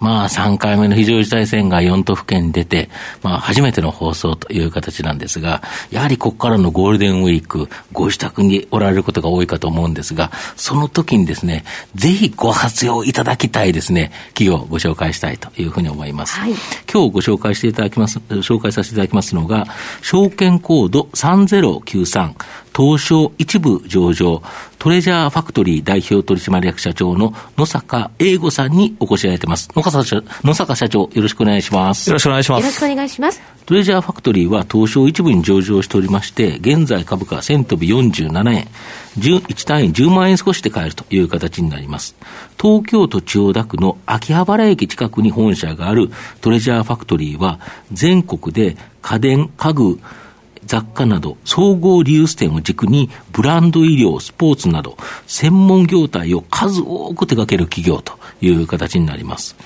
まあ、3回目の非常事態宣言が4都府県に出て、まあ、初めての放送という形なんですが、やはりここからのゴールデンウィーク、ご自宅におられることが多いかと思うんですが、その時にですね、ぜひご活用いただきたいですね、企業をご紹介したいというふうに思います。はい、今日ご紹介していただきます、紹介させていただきますのが、証券コード3093、東証一部上場、トレジャーファクトリー代表取締役社長の野坂英吾さんにお越しいただいてます。野坂社野坂社長、よろしくお願いします。よろしくお願いします。よろしくお願いします。トレジャーファクトリーは東証一部に上場しておりまして、現在株価1000飛び47円、1単位10万円少しで買えるという形になります。東京都千代田区の秋葉原駅近くに本社があるトレジャーファクトリーは、全国で家電、家具、雑貨など、総合リユース店を軸に、ブランド医療、スポーツなど、専門業態を数多く手掛ける企業という形になります。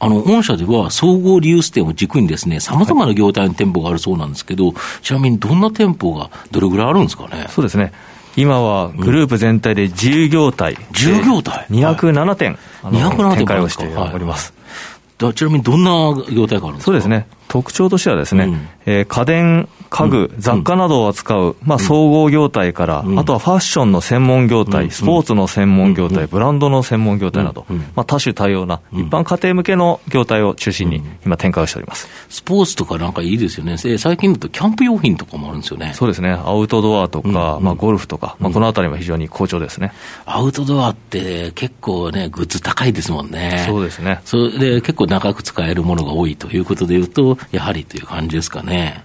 あの、御社では総合リユース店を軸にですね、様々な業態の店舗があるそうなんですけど、ちなみにどんな店舗がどれぐらいあるんですかね？そうですね。今はグループ全体で10業態、うん、10業態 ?207 店、はい、207店展開をしております。はい、ちなみにどんな業態があるんですか？そうですね。特徴としてはですね、うん、えー、家電、家具、雑貨などを扱う、まあ、総合業態から、あとはファッションの専門業態、スポーツの専門業態、ブランドの専門業態など、まあ、多種多様な、一般家庭向けの業態を中心に今展開をしております。スポーツとかなんかいいですよね。最近だとキャンプ用品とかもあるんですよね。そうですね。アウトドアとか、まあ、ゴルフとか、まあ、このあたりも非常に好調ですね。アウトドアって結構ね、グッズ高いですもんね。そうですね。それで結構長く使えるものが多いということでいうと、やはりという感じですかね。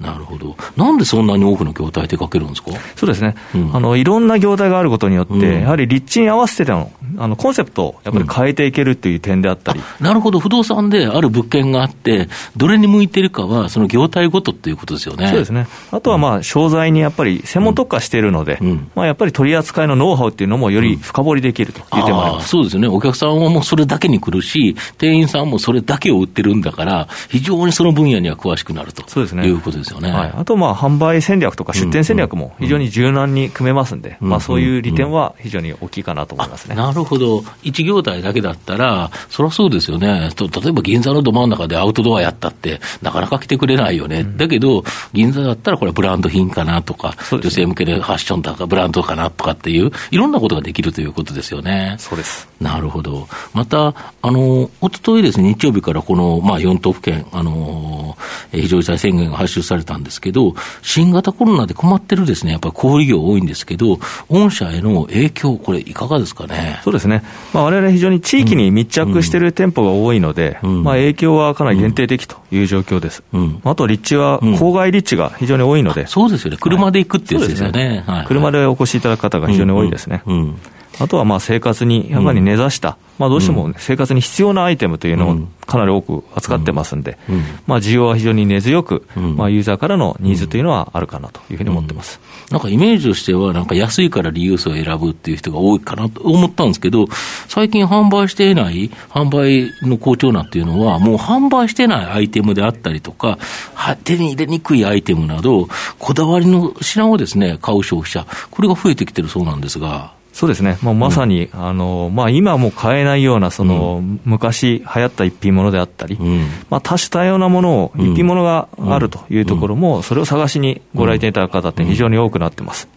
なるほど。なんでそんなに多くの業態手掛けるんですか？そうですね、うん、あの。いろんな業態があることによって、うん、やはり立地に合わせてのあのコンセプトをやっぱり変えていけるっていう点であったり、うん、なるほど、不動産である物件があって、どれに向いてるかは、その業態ごとっていうことですよね。そうですね。あとはまあ、商材にやっぱり専門特化しているので、まあ、やっぱり取り扱いのノウハウっていうのもより深掘りできるという点もあります、そうですよね。お客さんはもうそれだけに来るし、店員さんもそれだけを売ってるんだから、非常にその分野には詳しくなるとそうです、ね、いうことですよね。はい、あとまああ、販売戦略とか出店戦略も非常に柔軟に組めますんで、まあ、そういう利点は非常に大きいかなと思いますね、なるほど、一業態だけだったら、そりゃそうですよね、例えば銀座のど真ん中でアウトドアやったって、なかなか来てくれないよね、うん、だけど、銀座だったらこれ、ブランド品かなとか、ね、女性向けでファッションとかブランドかなとかっていう、いろんなことができるということですよね。そうです。なるほど。また、あの、おとといですね、日曜日からこの、まあ、4都府県、あの、非常事態宣言が発出されたんですけど、新型コロナで困ってるですね、やっぱり小売業多いんですけど、御社への影響、これ、いかがですかね？そうですね。まあ、我々非常に地域に密着している店舗が多いので、うん、まあ、影響はかなり限定的という状況です。うん、あと、立地は、郊外立地が非常に多いので。そうですよね。車で行くってやつですよね。はい、車でお越しいただく方が非常に多いですね。うんあとはまあ生活にやはり根ざした、まあ、どうしても生活に必要なアイテムというのをかなり多く扱ってますんで、まあ、需要は非常に根強く、まあ、ユーザーからのニーズというのはあるかなというふうに思ってます、なんかイメージとしては、なんか安いからリユースを選ぶっていう人が多いかなと思ったんですけど、最近販売していない販売の好調なっていうのは、もう販売してないアイテムであったりとか、手に入れにくいアイテムなど、こだわりの品をですね、買う消費者、これが増えてきてるそうなんですが。そうですね、まあ、まさに、うん、あのまあ、今も買えないようなその、うん、昔流行った一品物であったり、うん、まあ、多種多様なものを、一品物があるというところも、それを探しにご来店いただく方って非常に多くなってます、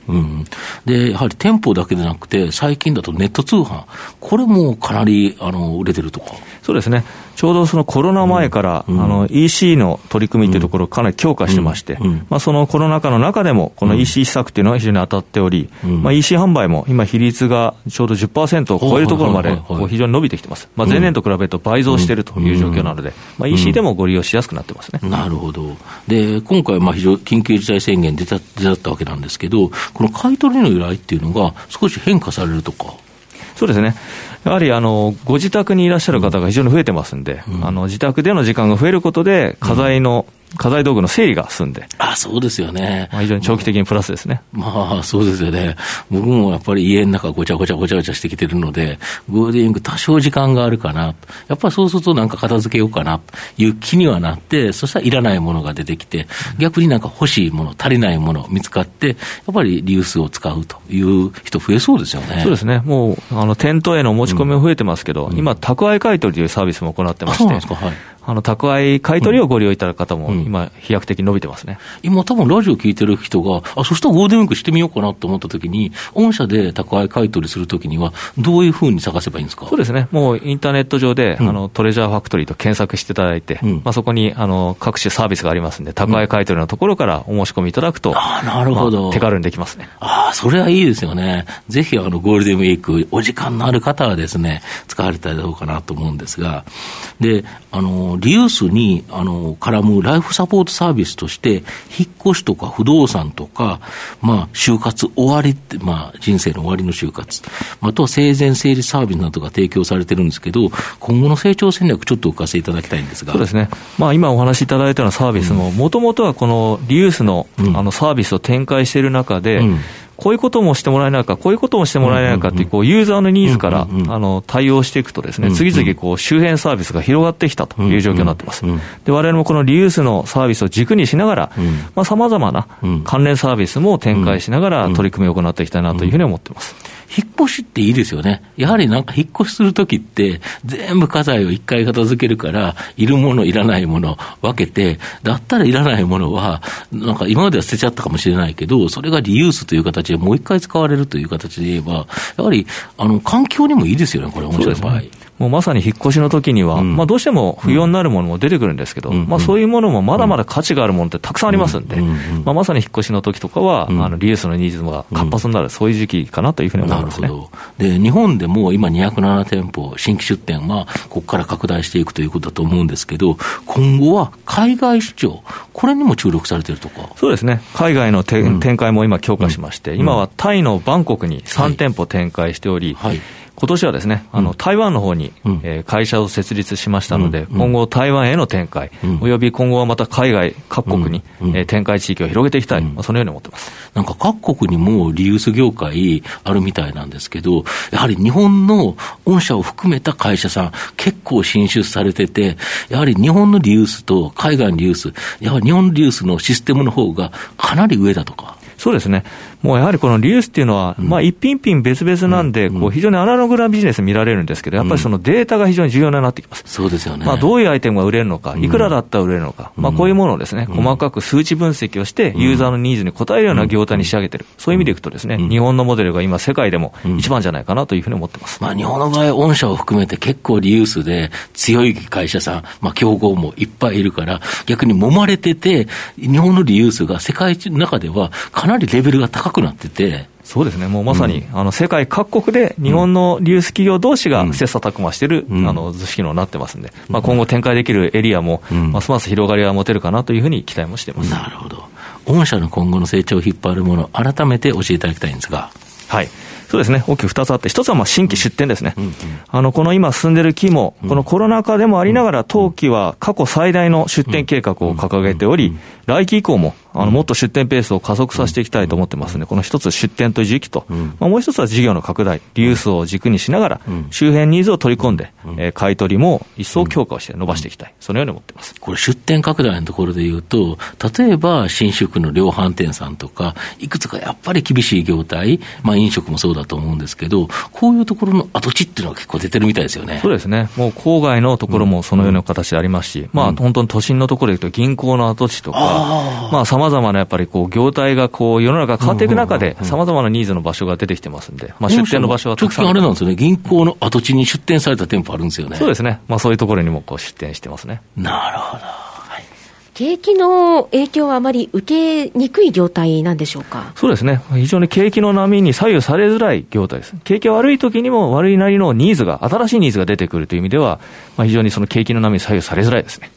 でやはり店舗だけでなくて、最近だとネット通販、これもかなりあの売れてるとか。そうですね。ちょうどそのコロナ前から、うん、あの EC の取り組みというところをかなり強化してまして、うん、まあ、そのコロナ禍の中でも、この EC 施策っていうのは非常に当たっており、まあ、EC 販売も今、比率がちょうど10%を超えるところまで非常に伸びてきてます、まあ、前年と比べると倍増しているという状況なので、まあ、EC でもご利用しやすくなってますね、なるほど、で今回、非常緊急事態宣言出た出たわけなんですけど、この買い取りの依頼っていうのが少し変化されるとか。そうですね。やはりあのご自宅にいらっしゃる方が非常に増えてますんで、うん、あの自宅での時間が増えることで、家財の家財道具の整理が進んで。あ、そうですよね。まあ、非常に長期的にプラスですね。まあ、そうですよね。僕もやっぱり家の中ごちゃごちゃごちゃごちゃしてきてるので、ゴールデンウィーク多少時間があるかな。やっぱりそうするとなんか片付けようかなという気にはなって、そしたらいらないものが出てきて、逆になんか欲しいもの、足りないもの見つかって、やっぱりリユースを使うという人増えそうですよね。そうですね。もう、あの、店頭への持ち込みも増えてますけど、うん、今、宅配買取というサービスも行ってまして、はいあの宅配買い取りをご利用いただく方も、今、飛躍的に伸びてますね、うん、今、多分ラジオ聞いてる人が、あそしたらゴールデンウィークしてみようかなと思ったときに、御社で宅配買い取りするときには、どういうふうに探せばいいんですか？そうですね、もうインターネット上で、うん、あのトレジャーファクトリーと検索していただいて、うん、まあ、そこにあの各種サービスがありますんで、宅配買い取りのところからお申し込みいただくと、あなるほど、まあ、手軽にできますね。ああ、それはいいですよね。ぜひあのゴールデンウィーク、お時間のある方はですね、使われたらどうかなと思うんですが、で、あの、リユースにあの絡むライフサポートサービスとして、引っ越しとか不動産とか、まあ、就活終わりって、まあ、人生の終わりの就活、あとは生前整理サービスなどが提供されてるんですけど、今後の成長戦略、ちょっとお聞かせいただきたいんですが。そうですね。まあ、今お話しいただいたようなサービスも、もともとはこのリユースの,、あのサービスを展開している中で、うんこういうこともしてもらえないか、こういうこともしてもらえないかっていう、こう、ユーザーのニーズから、あの、対応していくとですね、次々、こう、周辺サービスが広がってきたという状況になってます。で、我々もこのリユースのサービスを軸にしながら、まあ、様々な関連サービスも展開しながら取り組みを行っていきたいなというふうに思ってます。引っ越しっていいですよね。やはりなんか引っ越しするときって、全部家財を一回片付けるから、いるもの、いらないもの分けて、だったらいらないものは、なんか今までは捨てちゃったかもしれないけど、それがリユースという形でもう一回使われるという形で言えば、やはり、あの、環境にもいいですよね、これ、面白い場合。もうまさに引っ越しの時には、うん、まあ、どうしても不要になるものも出てくるんですけど、うん、まあ、そういうものもまだまだ価値があるものってたくさんありますんで、まあ、まさに引っ越しの時とかは、あのリユースのニーズが活発になる、そういう時期かなというふうに思いますね、で日本でも今、207店舗、新規出店はここから拡大していくということだと思うんですけど、今後は海外市場、これにも注力されてるとか？そうですね、海外の展開も今、強化しまして、今はタイのバンコクに3店舗展開しており、はいはい今年はですね、あの、台湾の方に、えー、会社を設立しましたので、今後台湾への展開、および今後はまた海外各国に、え展開地域を広げていきたい、まあ、そのように思ってます。なんか各国にもリユース業界あるみたいなんですけど、やはり日本の御社を含めた会社さん、結構進出されてて、やはり日本のリユースと海外のリユース、やはり日本のリユースのシステムの方がかなり上だとか。そうですね。もうやはりこのリユースっていうのは、まあ一品品別々なんで、こう非常にアナログなビジネス見られるんですけど、やっぱりそのデータが非常に重要になってきます。そうですよね。まあどういうアイテムが売れるのか、いくらだったら売れるのか、まあこういうものをですね、細かく数値分析をして、ユーザーのニーズに応えるような業態に仕上げてる。そういう意味でいくとですね、日本のモデルが今世界でも一番じゃないかなというふうに思ってます。まあ日本の場合、御社を含めて結構リユースで強い会社さん、まあ競合もいっぱいいるから、逆に揉まれてて、日本のリユースが世界の中ではかなりレベルが高くなってて、そうですね、もうまさに、うん、あの世界各国で日本のリユース企業同士が切磋琢磨している、うん、あの図式になってますんで、まあ、今後展開できるエリアも、ますます広がりが持てるかなというふうに期待もしてます。なるほど、御社の今後の成長を引っ張るもの、改めて教えていただきたいんですが。はい。そうですね、大きく2つあって、1つはまあ新規出店ですね、うんうん、あのこの今進んでる期も、このコロナ禍でもありながら、当期は過去最大の出店計画を掲げており、来期以降もあのもっと出店ペースを加速させていきたいと思ってますので、この一つ出店という時期と、まあ、もう一つは事業の拡大、リユースを軸にしながら、周辺ニーズを取り込んで、え買い取りも一層強化をして伸ばしていきたい、そのように思ってます。これ、出店拡大のところでいうと、例えば新宿の量販店さんとか、いくつかやっぱり厳しい業態、まあ、飲食もそうだと思うんですけど、こういうところの跡地っていうのは結構出てるみたいですよね。そうですね、もう郊外のところもそのような形でありますし、まあ、本当に都心のところでいうと、銀行の跡地とか、まあ、まざまなやっぱりこう業態がこう世の中変わっていく中で、さまざまなニーズの場所が出てきてますんで、まあ、出店の場所はたくさん。あれなんですよね、銀行の跡地に出店された店舗あるんですよね。そうですね、まあ、そういうところにもこう出店してますね。なるほど。景気の影響はあまり受けにくい業態なんでしょうか？そうですね、非常に景気の波に左右されづらい業態です。景気が悪い時にも悪いなりのニーズが、新しいニーズが出てくるという意味では、まあ、非常にその景気の波に左右されづらいですね。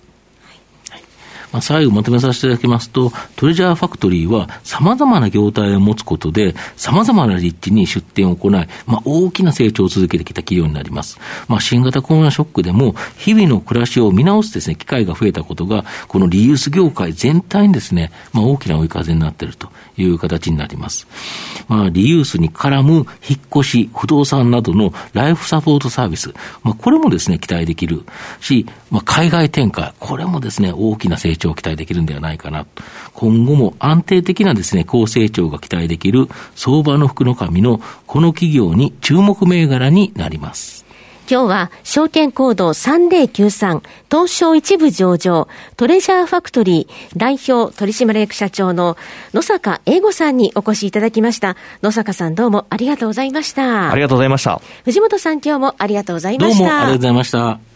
まあ、最後まとめさせていただきますと、トレジャーファクトリーは様々な業態を持つことで、様々な立地に出店を行い、まあ、大きな成長を続けてきた企業になります。まあ、新型コロナショックでも、日々の暮らしを見直すですね、機会が増えたことが、このリユース業界全体にですね、まあ、大きな追い風になっているという形になります。まあ、リユースに絡む引っ越し、不動産などのライフサポートサービス、まあ、これもですね、期待できるし、まあ、海外展開、これもですね、大きな成長を期待できるんではないかな。今後も安定的なですね、高成長が期待できる相場の福の神のこの企業に注目銘柄になります。今日は証券コード3093東証一部上場トレジャーファクトリー代表取締役社長の野坂英吾さんにお越しいただきました。野坂さんどうもありがとうございました。ありがとうございました。藤本さん今日もありがとうございました。どうもありがとうございました。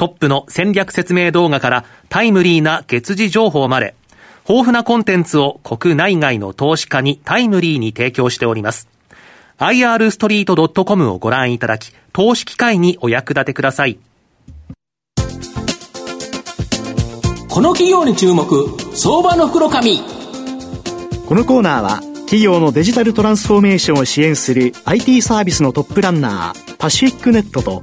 トップの戦略説明動画からタイムリーな月次情報まで豊富なコンテンツを国内外の投資家にタイムリーに提供しております。irstreet.com をご覧いただき、投資機会にお役立てください。この企業に注目、相場の袋紙。このコーナーは、企業のデジタルトランスフォーメーションを支援する IT サービスのトップランナー、パシフィックネットと、